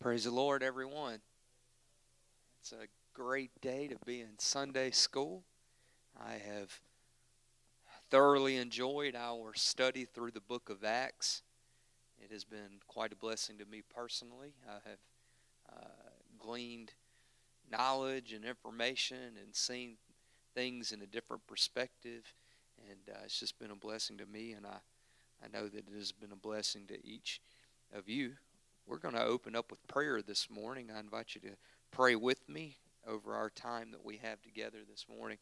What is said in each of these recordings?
Praise the Lord, everyone. It's a great day to be in Sunday school. I have thoroughly enjoyed our study through the book of Acts. It has been quite a blessing to me personally. I have uh, gleaned knowledge and information and seen things in a different perspective, and uh, it's just been a blessing to me, and I, I know that it has been a blessing to each of you we're going to open up with prayer this morning. I invite you to pray with me over our time that we have together this morning.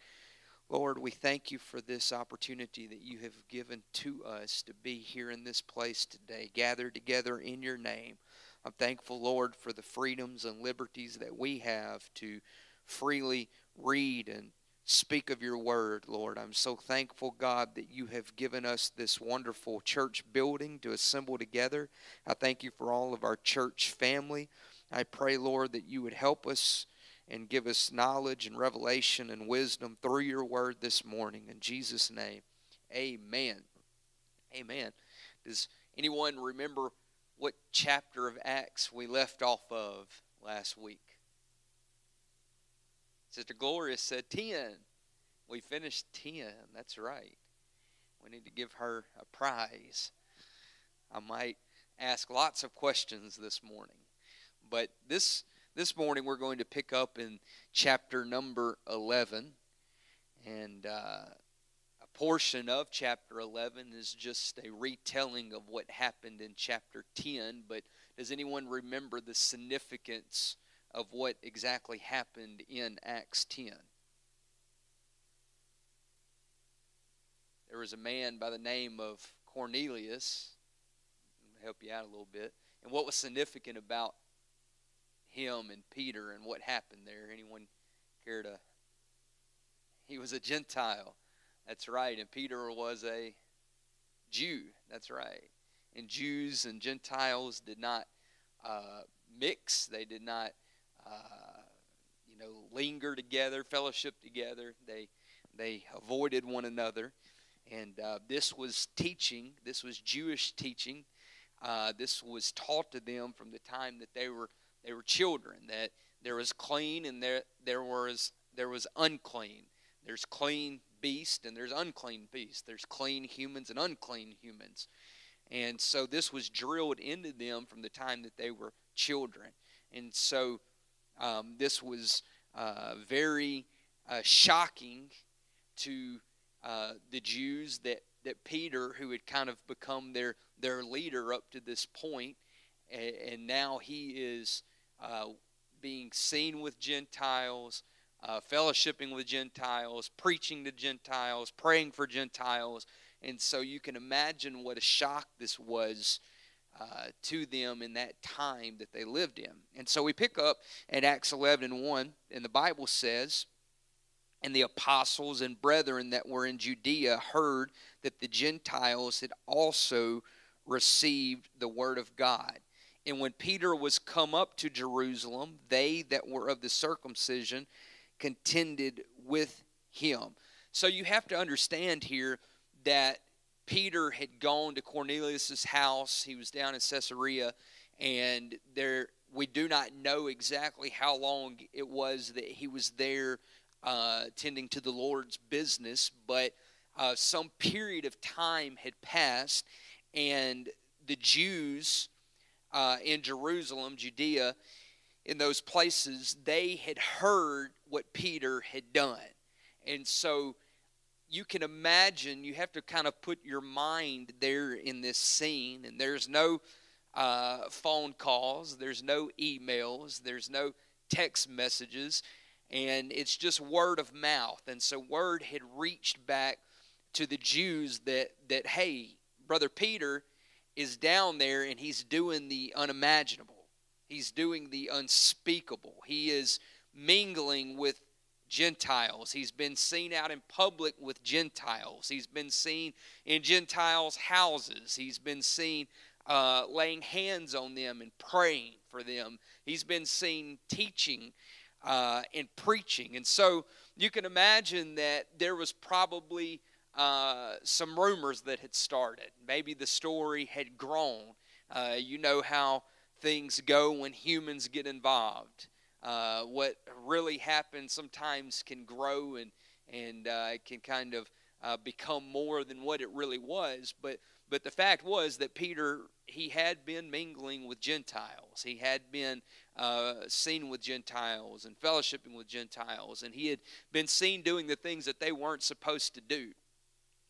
Lord, we thank you for this opportunity that you have given to us to be here in this place today, gathered together in your name. I'm thankful, Lord, for the freedoms and liberties that we have to freely read and speak of your word, Lord. I'm so thankful, God, that you have given us this wonderful church building to assemble together. I thank you for all of our church family. I pray, Lord, that you would help us and give us knowledge and revelation and wisdom through your word this morning. In Jesus' name, amen. Amen. Does anyone remember what chapter of Acts we left off of last week? Sister Gloria said 10. We finished 10. That's right. We need to give her a prize. I might ask lots of questions this morning. But this this morning we're going to pick up in chapter number 11 and uh, a portion of chapter 11 is just a retelling of what happened in chapter 10 but does anyone remember the significance of what exactly happened in Acts 10. There was a man by the name of Cornelius. Help you out a little bit. And what was significant about him and Peter and what happened there? Anyone care to? He was a Gentile. That's right. And Peter was a Jew. That's right. And Jews and Gentiles did not uh, mix. They did not uh, you know, linger together, fellowship together. They they avoided one another, and uh, this was teaching. This was Jewish teaching. Uh, this was taught to them from the time that they were they were children. That there was clean and there there was there was unclean. There's clean beast and there's unclean beast. There's clean humans and unclean humans. And so this was drilled into them from the time that they were children. And so um, this was uh, very uh, shocking to uh, the Jews that, that Peter, who had kind of become their, their leader up to this point, and, and now he is uh, being seen with Gentiles, uh, fellowshipping with Gentiles, preaching to Gentiles, praying for Gentiles. And so you can imagine what a shock this was uh, to them in that time that they lived in. And so we pick up at Acts 11 and 1, and the Bible says, And the apostles and brethren that were in Judea heard that the Gentiles had also received the word of God. And when Peter was come up to Jerusalem, they that were of the circumcision contended with him. So you have to understand here that Peter had gone to Cornelius's house. He was down in Caesarea, and there we do not know exactly how long it was that he was there uh, tending to the Lord's business, but uh, some period of time had passed, and the Jews uh, in Jerusalem, Judea, in those places, they had heard what Peter had done. And so you can imagine, you have to kind of put your mind there in this scene, and there's no uh, phone calls, there's no emails, there's no text messages, and it's just word of mouth. And so, word had reached back to the Jews that, that hey, Brother Peter is down there and he's doing the unimaginable, he's doing the unspeakable, he is mingling with Gentiles. He's been seen out in public with Gentiles. He's been seen in Gentiles' houses. He's been seen uh, laying hands on them and praying for them. He's been seen teaching uh, and preaching. And so you can imagine that there was probably uh, some rumors that had started. Maybe the story had grown. Uh, you know how things go when humans get involved. Uh, what really happens sometimes can grow and and uh, it can kind of uh, become more than what it really was. But but the fact was that Peter he had been mingling with Gentiles. He had been uh, seen with Gentiles and fellowshipping with Gentiles, and he had been seen doing the things that they weren't supposed to do.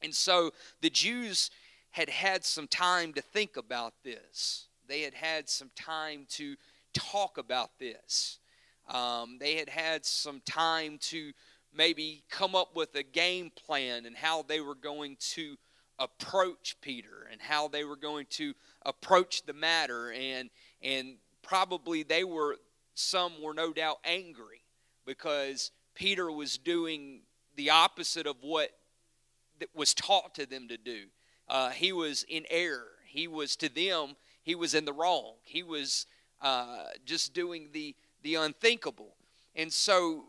And so the Jews had had some time to think about this. They had had some time to talk about this. Um, they had had some time to maybe come up with a game plan and how they were going to approach Peter and how they were going to approach the matter and and probably they were some were no doubt angry because Peter was doing the opposite of what was taught to them to do. Uh, he was in error. He was to them he was in the wrong. He was uh, just doing the the unthinkable. And so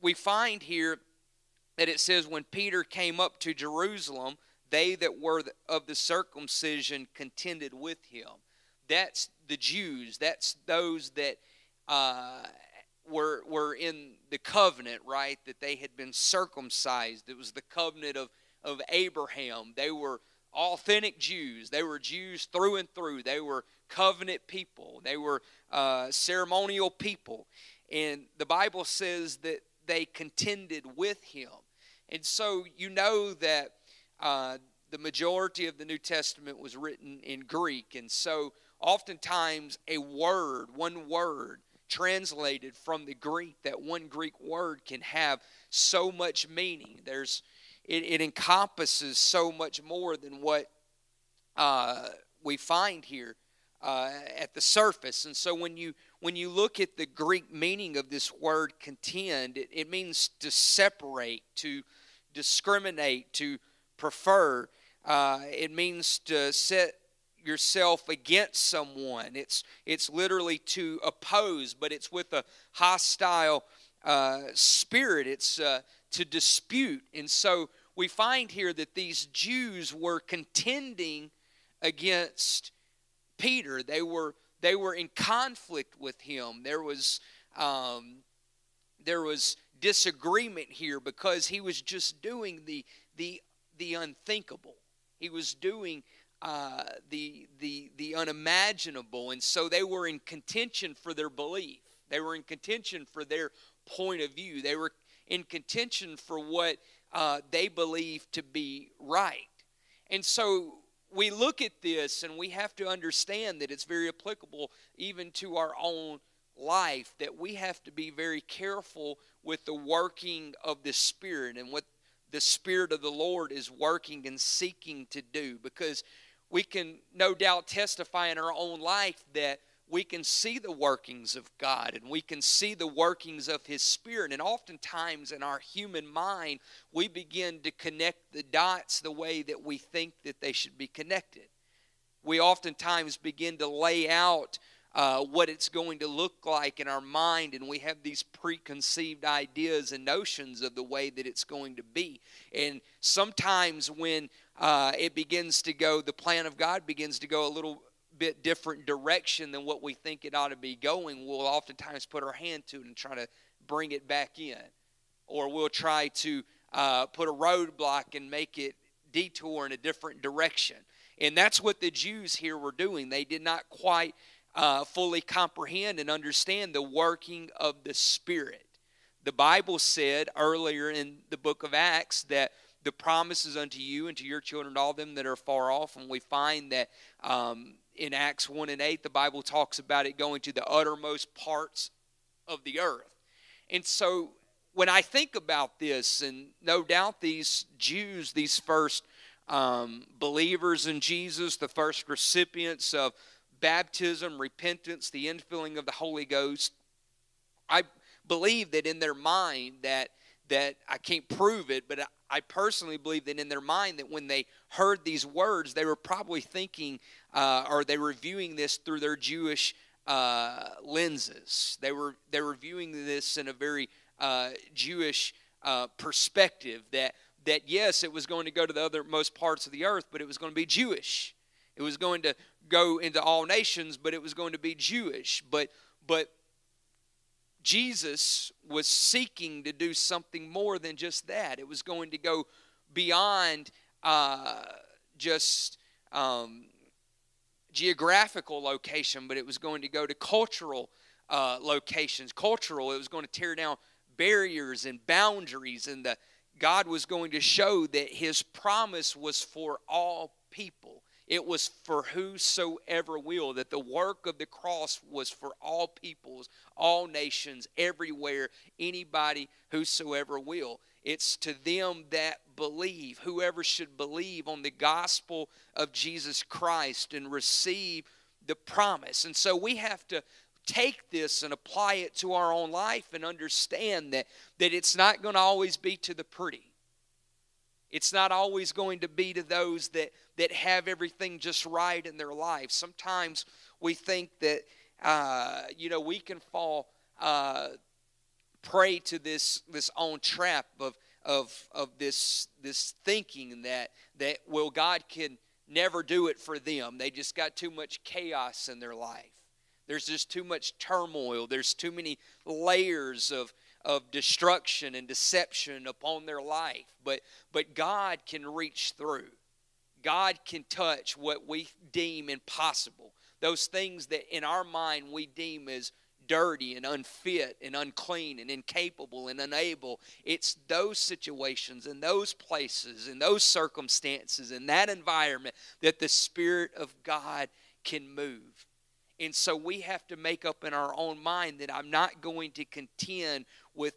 we find here that it says when Peter came up to Jerusalem, they that were of the circumcision contended with him. That's the Jews. That's those that uh, were were in the covenant, right? That they had been circumcised. It was the covenant of of Abraham. They were authentic Jews. They were Jews through and through. They were covenant people. They were uh, ceremonial people. And the Bible says that they contended with him. And so you know that uh, the majority of the New Testament was written in Greek. And so oftentimes a word, one word, translated from the Greek, that one Greek word can have so much meaning. There's it, it encompasses so much more than what uh, we find here uh, at the surface. And so when you when you look at the Greek meaning of this word contend, it, it means to separate, to discriminate, to prefer. Uh, it means to set yourself against someone. It's it's literally to oppose, but it's with a hostile uh, spirit. It's uh, to dispute. And so we find here that these Jews were contending against Peter. They were they were in conflict with him. There was um, there was disagreement here because he was just doing the the the unthinkable. He was doing uh, the the the unimaginable, and so they were in contention for their belief. They were in contention for their point of view. They were in contention for what uh, they believe to be right. And so we look at this and we have to understand that it's very applicable even to our own life, that we have to be very careful with the working of the Spirit and what the Spirit of the Lord is working and seeking to do. Because we can no doubt testify in our own life that we can see the workings of God and we can see the workings of His Spirit. And oftentimes in our human mind, we begin to connect the dots the way that we think that they should be connected. We oftentimes begin to lay out uh, what it's going to look like in our mind, and we have these preconceived ideas and notions of the way that it's going to be. And sometimes when uh, it begins to go, the plan of God begins to go a little bit different direction than what we think it ought to be going, we'll oftentimes put our hand to it and try to bring it back in. Or we'll try to uh, put a roadblock and make it detour in a different direction. And that's what the Jews here were doing. They did not quite uh, fully comprehend and understand the working of the Spirit. The Bible said earlier in the book of Acts that the promises unto you and to your children, and all them that are far off. And we find that um, in Acts 1 and 8, the Bible talks about it going to the uttermost parts of the earth. And so when I think about this, and no doubt these Jews, these first um, believers in Jesus, the first recipients of baptism, repentance, the infilling of the Holy Ghost, I believe that in their mind that that I can't prove it, but I personally believe that in their mind that when they heard these words, they were probably thinking, uh, or they were viewing this through their Jewish uh, lenses. They were they were viewing this in a very uh, Jewish uh, perspective. That that yes, it was going to go to the other most parts of the earth, but it was going to be Jewish. It was going to go into all nations, but it was going to be Jewish. But but Jesus was seeking to do something more than just that. It was going to go beyond uh, just um, geographical location, but it was going to go to cultural uh, locations. Cultural, it was going to tear down barriers and boundaries, and the God was going to show that His promise was for all people. It was for whosoever will, that the work of the cross was for all peoples, all nations, everywhere, anybody, whosoever will. It's to them that believe, whoever should believe on the gospel of Jesus Christ and receive the promise. And so we have to take this and apply it to our own life and understand that, that it's not going to always be to the pretty. It's not always going to be to those that, that have everything just right in their life. Sometimes we think that, uh, you know, we can fall uh, prey to this, this own trap of, of, of this, this thinking that, that, well, God can never do it for them. They just got too much chaos in their life. There's just too much turmoil. There's too many layers of, of destruction and deception upon their life. But, but God can reach through. God can touch what we deem impossible. Those things that in our mind we deem as dirty and unfit and unclean and incapable and unable. It's those situations and those places and those circumstances and that environment that the Spirit of God can move. And so we have to make up in our own mind that I'm not going to contend with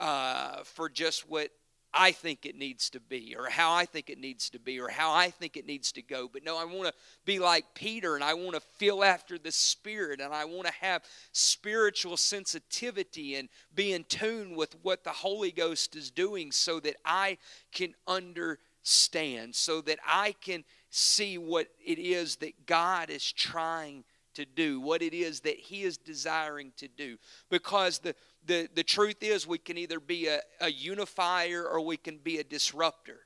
uh, for just what I think it needs to be, or how I think it needs to be, or how I think it needs to go. But no, I want to be like Peter, and I want to feel after the Spirit, and I want to have spiritual sensitivity and be in tune with what the Holy Ghost is doing so that I can understand, so that I can see what it is that God is trying to do, what it is that He is desiring to do. Because the, the, the truth is, we can either be a, a unifier or we can be a disruptor.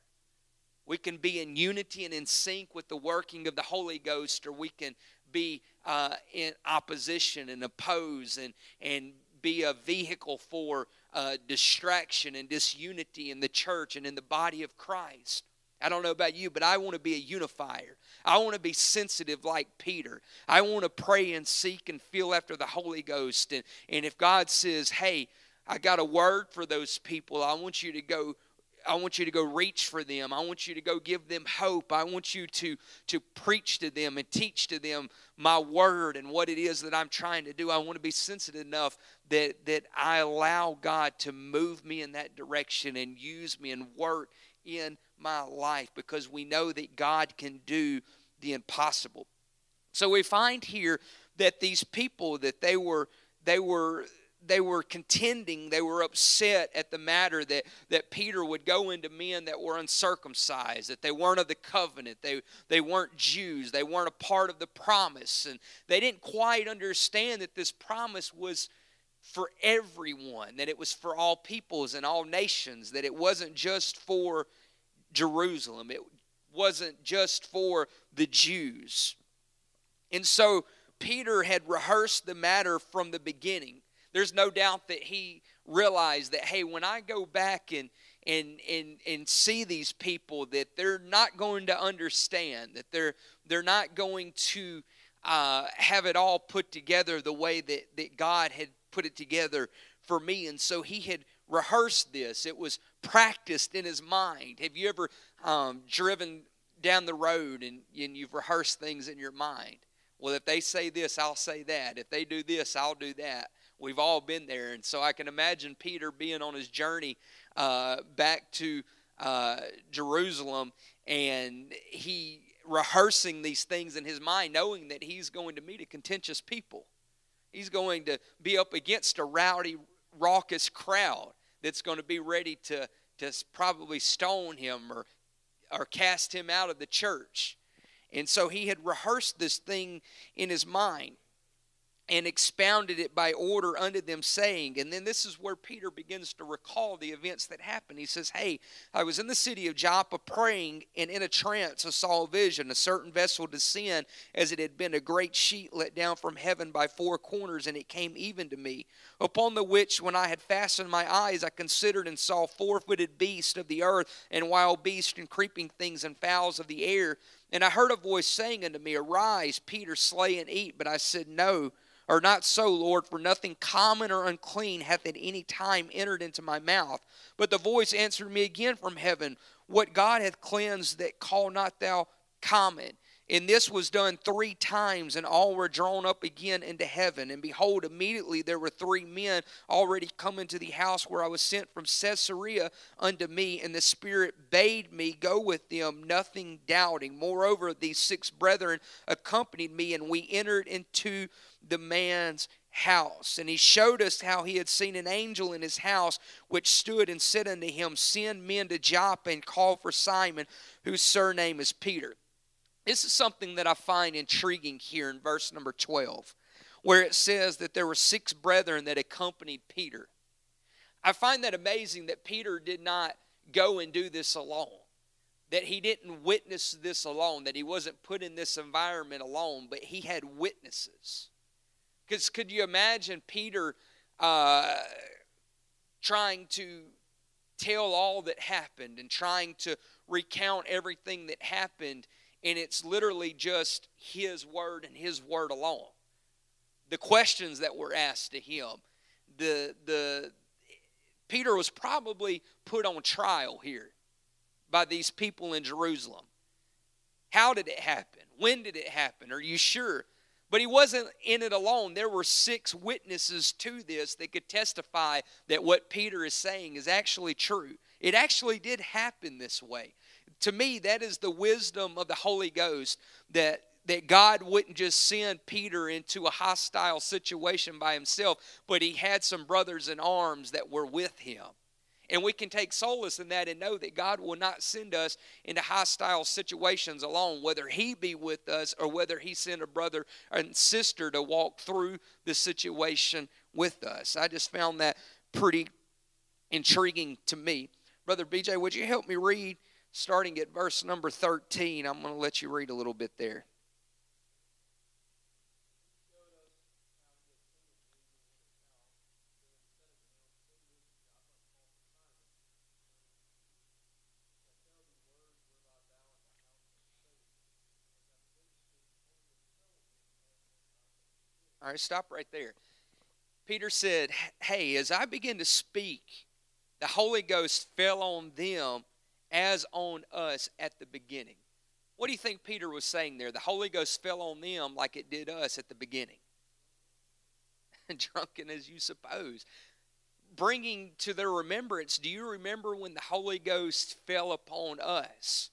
We can be in unity and in sync with the working of the Holy Ghost, or we can be uh, in opposition and oppose and, and be a vehicle for uh, distraction and disunity in the church and in the body of Christ. I don't know about you, but I want to be a unifier. I want to be sensitive like Peter. I want to pray and seek and feel after the Holy Ghost. And, and if God says, hey, I got a word for those people, I want you to go I want you to go reach for them. I want you to go give them hope. I want you to, to preach to them and teach to them my word and what it is that I'm trying to do. I want to be sensitive enough that, that I allow God to move me in that direction and use me and work in my life because we know that God can do the impossible. So we find here that these people that they were they were they were contending, they were upset at the matter that, that Peter would go into men that were uncircumcised, that they weren't of the covenant, they, they weren't Jews, they weren't a part of the promise. And they didn't quite understand that this promise was for everyone, that it was for all peoples and all nations, that it wasn't just for Jerusalem. It wasn't just for the Jews. And so Peter had rehearsed the matter from the beginning. There's no doubt that he realized that, hey, when I go back and and and and see these people that they're not going to understand, that they're they're not going to uh, have it all put together the way that, that God had put it together for me. And so he had rehearsed this. It was practiced in his mind. Have you ever um, driven down the road and, and you've rehearsed things in your mind? Well, if they say this, I'll say that. If they do this, I'll do that. We've all been there. And so I can imagine Peter being on his journey uh, back to uh, Jerusalem and he rehearsing these things in his mind, knowing that he's going to meet a contentious people. He's going to be up against a rowdy, raucous crowd that's going to be ready to, to probably stone him or, or cast him out of the church. And so he had rehearsed this thing in his mind. And expounded it by order unto them, saying, and then this is where Peter begins to recall the events that happened. He says, Hey, I was in the city of Joppa praying, and in a trance I saw a vision, a certain vessel descend as it had been a great sheet let down from heaven by four corners, and it came even to me. Upon the which, when I had fastened my eyes, I considered and saw four footed beasts of the earth, and wild beasts, and creeping things, and fowls of the air. And I heard a voice saying unto me, Arise, Peter, slay and eat. But I said, No or not so, Lord, for nothing common or unclean hath at any time entered into my mouth. But the voice answered me again from heaven, What God hath cleansed, that call not thou common. And this was done three times, and all were drawn up again into heaven. And behold, immediately there were three men already come into the house where I was sent from Caesarea unto me, and the Spirit bade me go with them, nothing doubting. Moreover, these six brethren accompanied me, and we entered into the man's house. And he showed us how he had seen an angel in his house, which stood and said unto him, Send men to Joppa and call for Simon, whose surname is Peter. This is something that I find intriguing here in verse number 12, where it says that there were six brethren that accompanied Peter. I find that amazing that Peter did not go and do this alone that he didn't witness this alone, that he wasn't put in this environment alone, but he had witnesses. Because could you imagine Peter uh, trying to tell all that happened and trying to recount everything that happened, and it's literally just his word and his word alone? The questions that were asked to him, the the Peter was probably put on trial here by these people in Jerusalem. How did it happen? When did it happen? Are you sure? But he wasn't in it alone. There were six witnesses to this that could testify that what Peter is saying is actually true. It actually did happen this way. To me, that is the wisdom of the Holy Ghost that that God wouldn't just send Peter into a hostile situation by himself, but he had some brothers in arms that were with him. And we can take solace in that and know that God will not send us into hostile situations alone, whether He be with us or whether He send a brother and sister to walk through the situation with us. I just found that pretty intriguing to me. Brother BJ, would you help me read starting at verse number 13? I'm going to let you read a little bit there. All right, stop right there. Peter said, Hey, as I begin to speak, the Holy Ghost fell on them as on us at the beginning. What do you think Peter was saying there? The Holy Ghost fell on them like it did us at the beginning. Drunken as you suppose. Bringing to their remembrance, do you remember when the Holy Ghost fell upon us?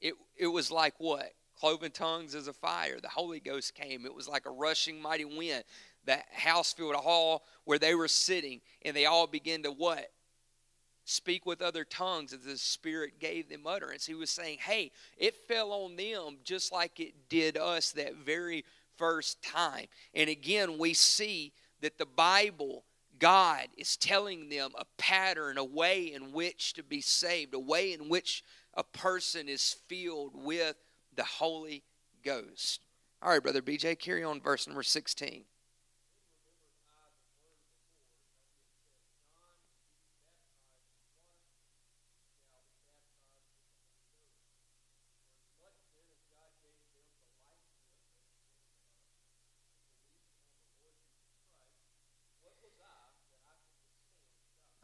It, it was like what? cloven tongues as a fire. The Holy Ghost came. It was like a rushing mighty wind. The house filled a hall where they were sitting, and they all began to what? Speak with other tongues as the Spirit gave them utterance. He was saying, Hey, it fell on them just like it did us that very first time. And again, we see that the Bible God is telling them a pattern, a way in which to be saved, a way in which a person is filled with the Holy Ghost. All right, Brother BJ, carry on verse number 16.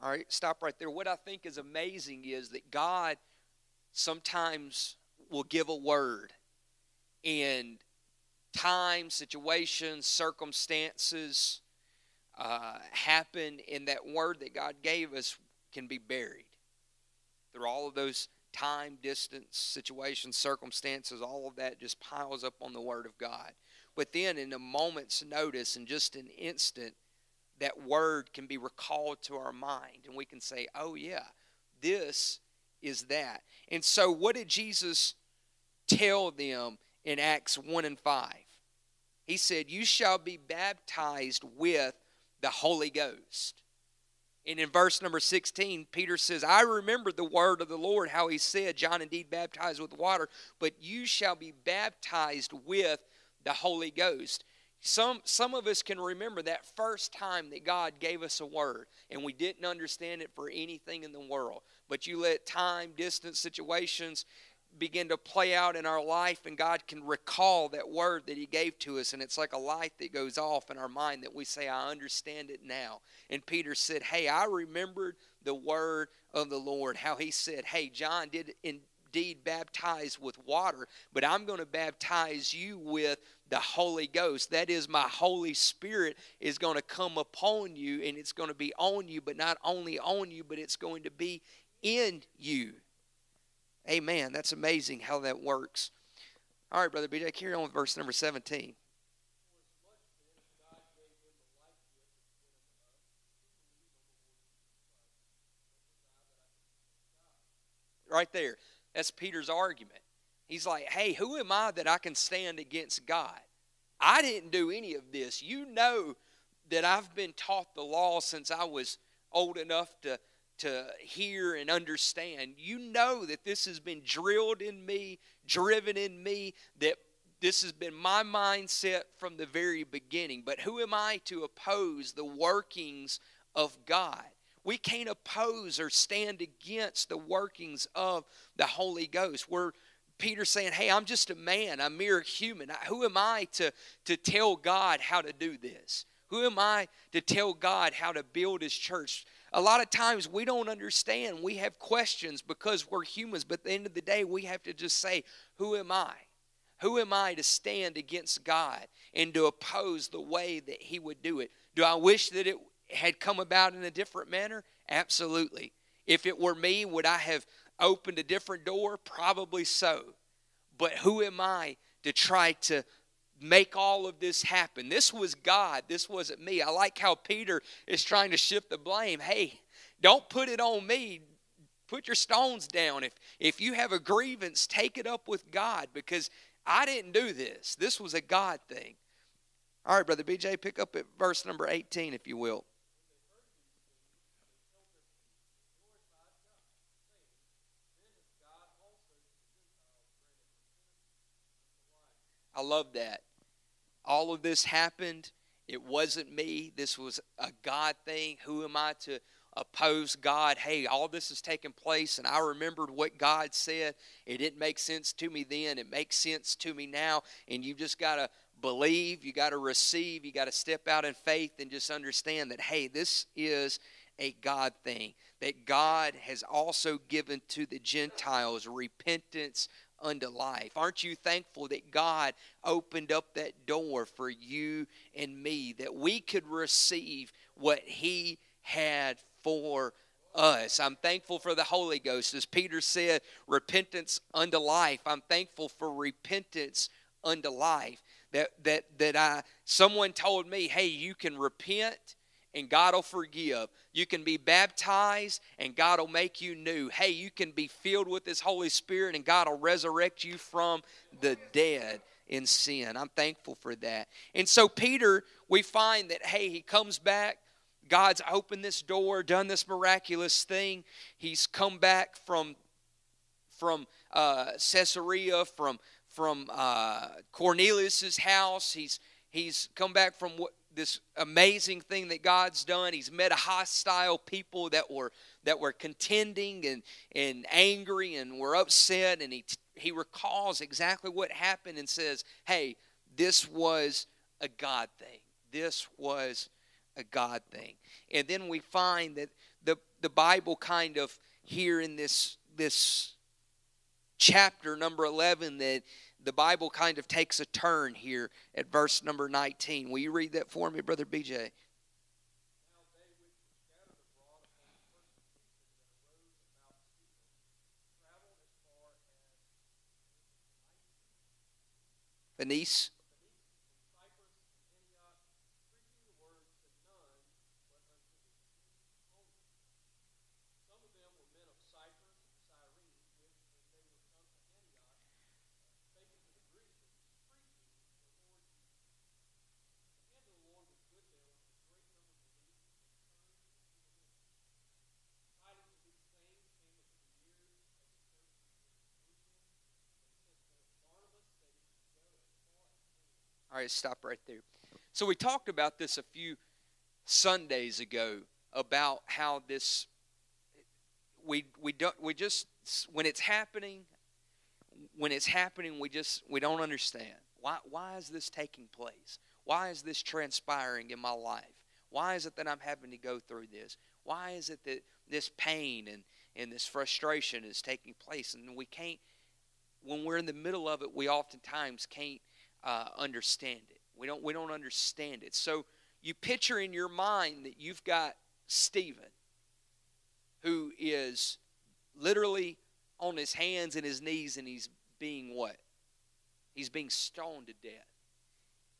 All right, stop right there. What I think is amazing is that God sometimes will give a word and time, situations, circumstances uh, happen, and that word that God gave us can be buried. Through all of those time, distance, situations, circumstances, all of that just piles up on the Word of God. But then, in a moment's notice, in just an instant, that word can be recalled to our mind, and we can say, oh, yeah, this is that. And so, what did Jesus tell them in Acts 1 and 5? He said, You shall be baptized with the Holy Ghost. And in verse number 16, Peter says, I remember the word of the Lord, how he said, John indeed baptized with water, but you shall be baptized with the Holy Ghost. Some, some of us can remember that first time that God gave us a word and we didn't understand it for anything in the world. But you let time, distance, situations begin to play out in our life, and God can recall that word that He gave to us. And it's like a light that goes off in our mind that we say, I understand it now. And Peter said, Hey, I remembered the word of the Lord, how He said, Hey, John did indeed with water, but I'm going to baptize you with the Holy Ghost. That is, my Holy Spirit is going to come upon you, and it's going to be on you, but not only on you, but it's going to be in you. Amen. That's amazing how that works. All right, Brother BJ, carry on with verse number 17. Right there. That's Peter's argument. He's like, hey, who am I that I can stand against God? I didn't do any of this. You know that I've been taught the law since I was old enough to to hear and understand. You know that this has been drilled in me, driven in me, that this has been my mindset from the very beginning. But who am I to oppose the workings of God? We can't oppose or stand against the workings of the Holy Ghost. We're Peter saying, Hey, I'm just a man, a mere human. Who am I to, to tell God how to do this? Who am I to tell God how to build his church? a lot of times we don't understand. We have questions because we're humans, but at the end of the day, we have to just say, Who am I? Who am I to stand against God and to oppose the way that He would do it? Do I wish that it had come about in a different manner? Absolutely. If it were me, would I have opened a different door? Probably so. But who am I to try to make all of this happen. This was God. This wasn't me. I like how Peter is trying to shift the blame. Hey, don't put it on me. Put your stones down. If if you have a grievance, take it up with God because I didn't do this. This was a God thing. All right, brother BJ, pick up at verse number 18 if you will. I love that. All of this happened. It wasn't me. This was a God thing. Who am I to oppose God? Hey, all this is taking place, and I remembered what God said. It didn't make sense to me then. It makes sense to me now. And you just got to believe, you got to receive, you got to step out in faith and just understand that, hey, this is a God thing. That God has also given to the Gentiles repentance unto life. Aren't you thankful that God opened up that door for you and me, that we could receive what He had for us. I'm thankful for the Holy Ghost. As Peter said, repentance unto life. I'm thankful for repentance unto life. That that that I someone told me, hey, you can repent and God will forgive. You can be baptized and God will make you new. Hey, you can be filled with His Holy Spirit and God will resurrect you from the dead in sin. I'm thankful for that. And so, Peter, we find that, hey, he comes back. God's opened this door, done this miraculous thing. He's come back from from uh, Caesarea, from from uh, Cornelius's house. He's he's come back from what this amazing thing that God's done. He's met a hostile people that were that were contending and and angry and were upset and he he recalls exactly what happened and says, "Hey, this was a God thing. This was a God thing." And then we find that the the Bible kind of here in this this chapter number 11 that the Bible kind of takes a turn here at verse number 19. Will you read that for me, Brother BJ? Venice. All right, stop right there. So we talked about this a few Sundays ago about how this we we don't we just when it's happening when it's happening we just we don't understand. Why why is this taking place? Why is this transpiring in my life? Why is it that i'm having to go through this? Why is it that this pain and and this frustration is taking place? And we can't when we're in the middle of it we oftentimes can't uh, understand it we don't we don't understand it so you picture in your mind that you've got stephen who is literally on his hands and his knees and he's being what? He's being stoned to death.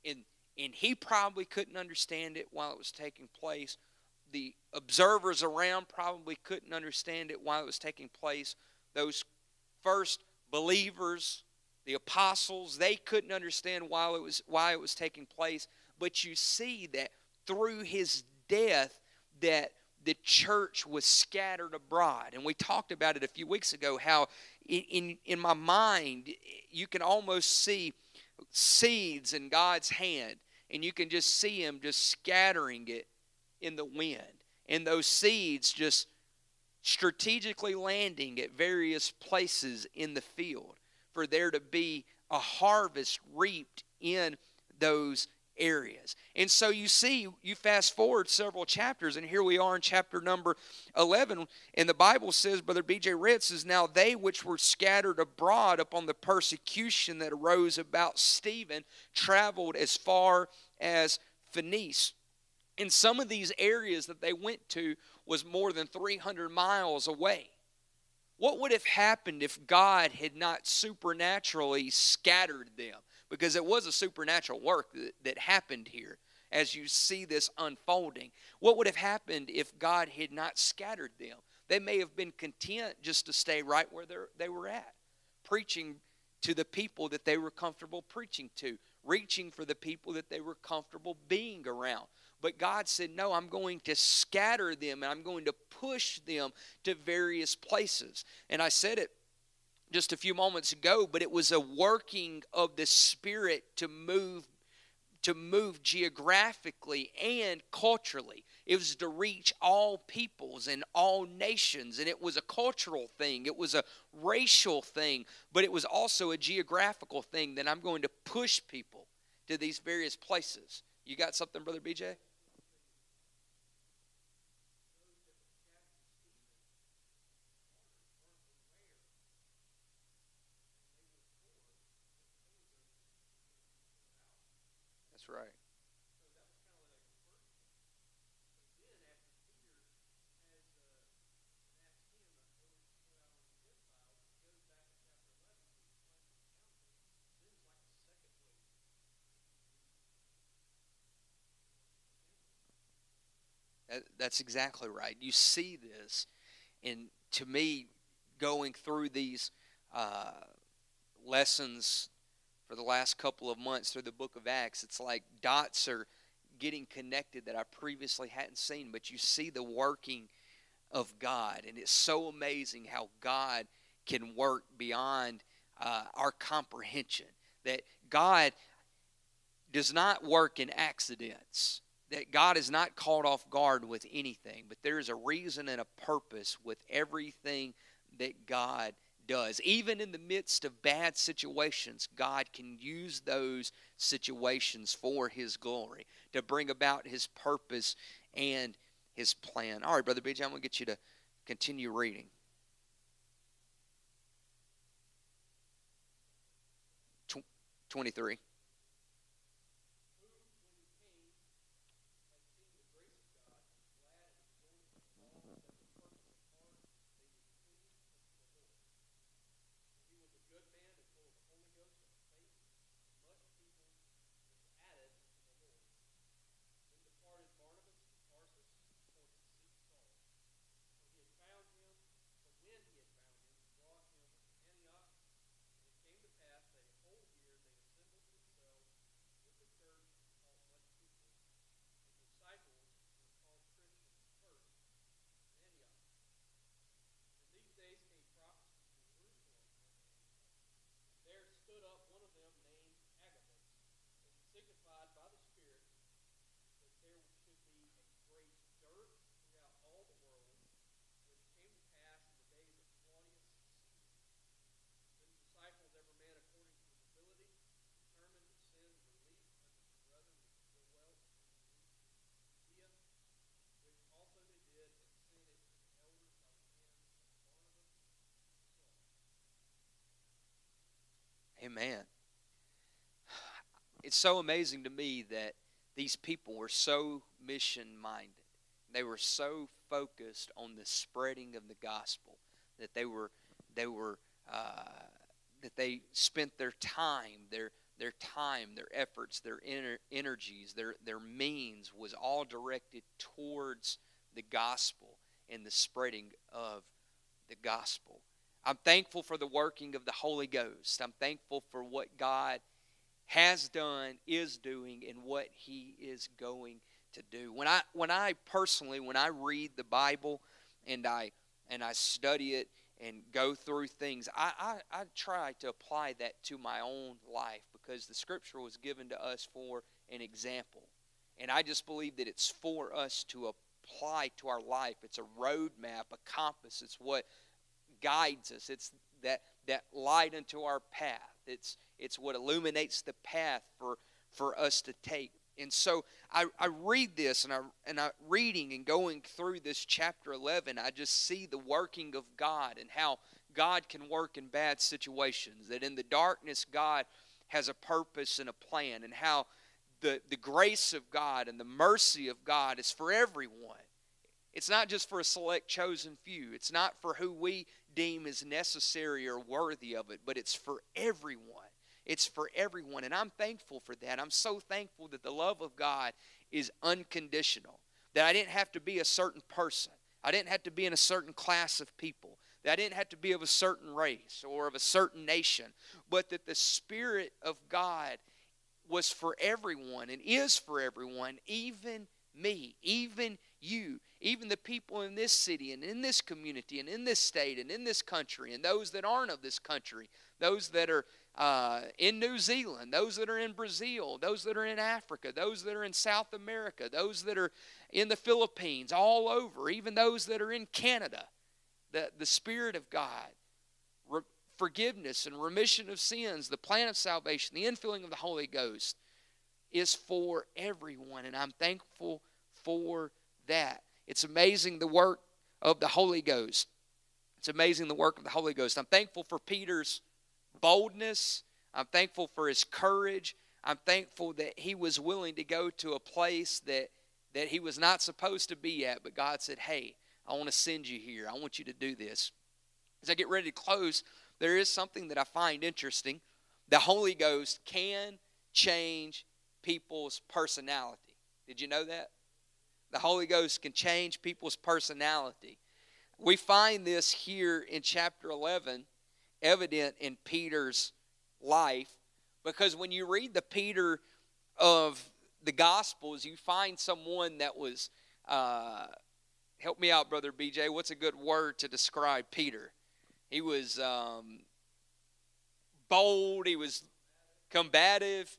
And and he probably couldn't understand it while it was taking place. The observers around probably couldn't understand it while it was taking place. Those first believers, the apostles, they couldn't understand why it was why it was taking place. But you see that through his death that the church was scattered abroad. And we talked about it a few weeks ago how in, in, in my mind you can almost see seeds in God's hand and you can just see him just scattering it in the wind. And those seeds just strategically landing at various places in the field for there to be a harvest reaped in those areas. And so you see, you fast forward several chapters, and here we are in chapter number 11. And the Bible says, Brother B.J. Read says, Now they which were scattered abroad upon the persecution that arose about Stephen traveled as far as Phoenice. In some of these areas that they went to was more than 300 miles away. What would have happened if God had not supernaturally scattered them? because it was a supernatural work that, that happened here as you see this unfolding. What would have happened if God had not scattered them? They may have been content just to stay right where they were at, preaching to the people that they were comfortable preaching to, reaching for the people that they were comfortable being around. But God said, No, I'm going to scatter them and I'm going to push them to various places. And I said it just a few moments ago, but it was a working of the Spirit to move to move geographically and culturally. It was to reach all peoples and all nations. And it was a cultural thing, it was a racial thing, but it was also a geographical thing that I'm going to push people to these various places. You got something, Brother BJ? That's exactly right. You see this, and to me, going through these uh, lessons for the last couple of months through the book of Acts. It's like dots are getting connected that I previously hadn't seen, but you see the working of God. And it's so amazing how God can work beyond uh, our comprehension. That God does not work in accidents. That God is not caught off guard with anything, but there is a reason and a purpose with everything that God does. Even in the midst of bad situations, God can use those situations for His glory to bring about His purpose and His plan. All right, Brother BJ, I'm going to get you to continue reading. 23. Amen. It's so amazing to me that these people were so mission minded. They were so focused on the spreading of the gospel that they were they were uh, that they spent their time, their their time, their efforts, their ener- energies, their their means was all directed towards the gospel and the spreading of the gospel. I'm thankful for the working of the Holy Ghost. I'm thankful for what God has done, is doing, and what He is going to do. When I when I personally when I read the Bible and I and I study it and go through things, I, I, I try to apply that to my own life because the scripture was given to us for an example. And I just believe that it's for us to apply to our life. It's a roadmap, a compass. It's what guides us. It's that, that light unto our path. It's, it's what illuminates the path for, for us to take. And so I, I read this and I and I reading and going through this chapter 11, I just see the working of God and how God can work in bad situations. That in the darkness, God has a purpose and a plan, and how the, the grace of God and the mercy of God is for everyone. It's not just for a select chosen few. It's not for who we deem is necessary or worthy of it, but it's for everyone. It's for everyone. And I'm thankful for that. I'm so thankful that the love of God is unconditional. That I didn't have to be a certain person. I didn't have to be in a certain class of people. That I didn't have to be of a certain race or of a certain nation. But that the Spirit of God was for everyone and is for everyone, even me, even you, even the people in this city and in this community and in this state and in this country and those that aren't of this country, those that are uh, in New Zealand, those that are in Brazil, those that are in Africa, those that are in South America, those that are in the Philippines, all over, even those that are in Canada. The, the Spirit of God, forgiveness and remission of sins, the plan of salvation, the infilling of the Holy Ghost is for everyone, and I'm thankful for that. It's amazing the work of the Holy Ghost. It's amazing the work of the Holy Ghost. I'm thankful for Peter's boldness. I'm thankful for his courage. I'm thankful that he was willing to go to a place that, that he was not supposed to be at, but God said, Hey, I want to send you here. I want you to do this. As I get ready to close, there is something that I find interesting. The Holy Ghost can change people's personality. Did you know that? The Holy Ghost can change people's personality. We find this here in chapter 11 evident in Peter's life because when you read the Peter of the Gospels, you find someone that was, uh, help me out, Brother BJ, what's a good word to describe Peter? He was um, bold, he was combative.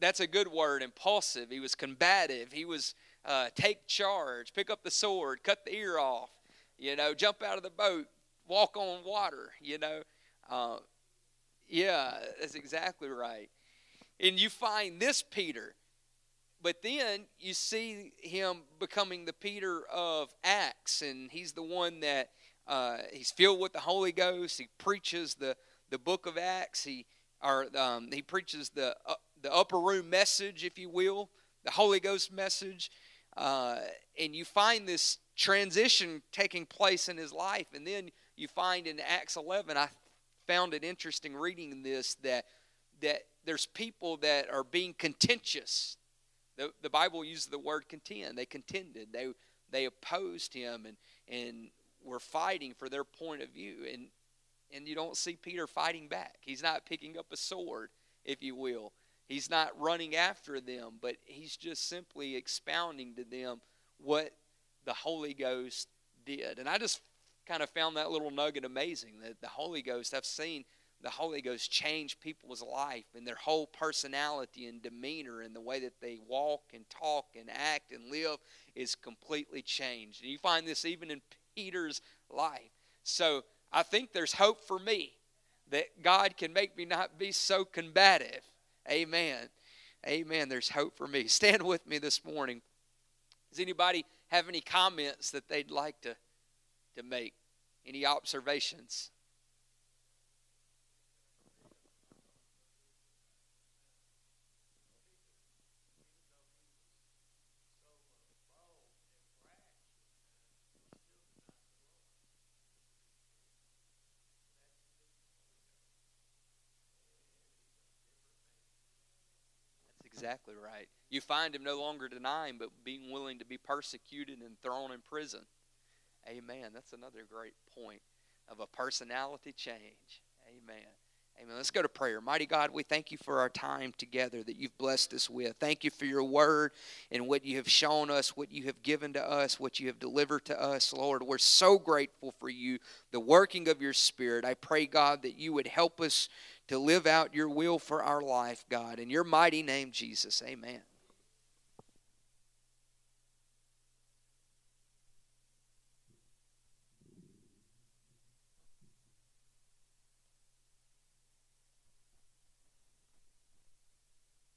That's a good word, impulsive. He was combative. He was uh, take charge, pick up the sword, cut the ear off, you know, jump out of the boat, walk on water, you know. Uh, yeah, that's exactly right. And you find this Peter, but then you see him becoming the Peter of Acts, and he's the one that uh, he's filled with the Holy Ghost. He preaches the, the book of Acts. He or um, he preaches the uh, the upper room message, if you will, the Holy Ghost message, uh, and you find this transition taking place in his life. And then you find in Acts 11, I found it interesting reading this that that there's people that are being contentious. The, the Bible uses the word contend. They contended. They they opposed him and and were fighting for their point of view. And and you don't see Peter fighting back. He's not picking up a sword, if you will. He's not running after them, but he's just simply expounding to them what the Holy Ghost did. And I just kind of found that little nugget amazing that the Holy Ghost, I've seen the Holy Ghost change people's life and their whole personality and demeanor and the way that they walk and talk and act and live is completely changed. And you find this even in Peter's life. So I think there's hope for me that God can make me not be so combative. Amen. Amen. There's hope for me. Stand with me this morning. Does anybody have any comments that they'd like to, to make? Any observations? Exactly right. You find him no longer denying, but being willing to be persecuted and thrown in prison. Amen. That's another great point of a personality change. Amen. Amen. Let's go to prayer. Mighty God, we thank you for our time together that you've blessed us with. Thank you for your word and what you have shown us, what you have given to us, what you have delivered to us, Lord. We're so grateful for you, the working of your Spirit. I pray, God, that you would help us to live out your will for our life, God. In your mighty name, Jesus. Amen.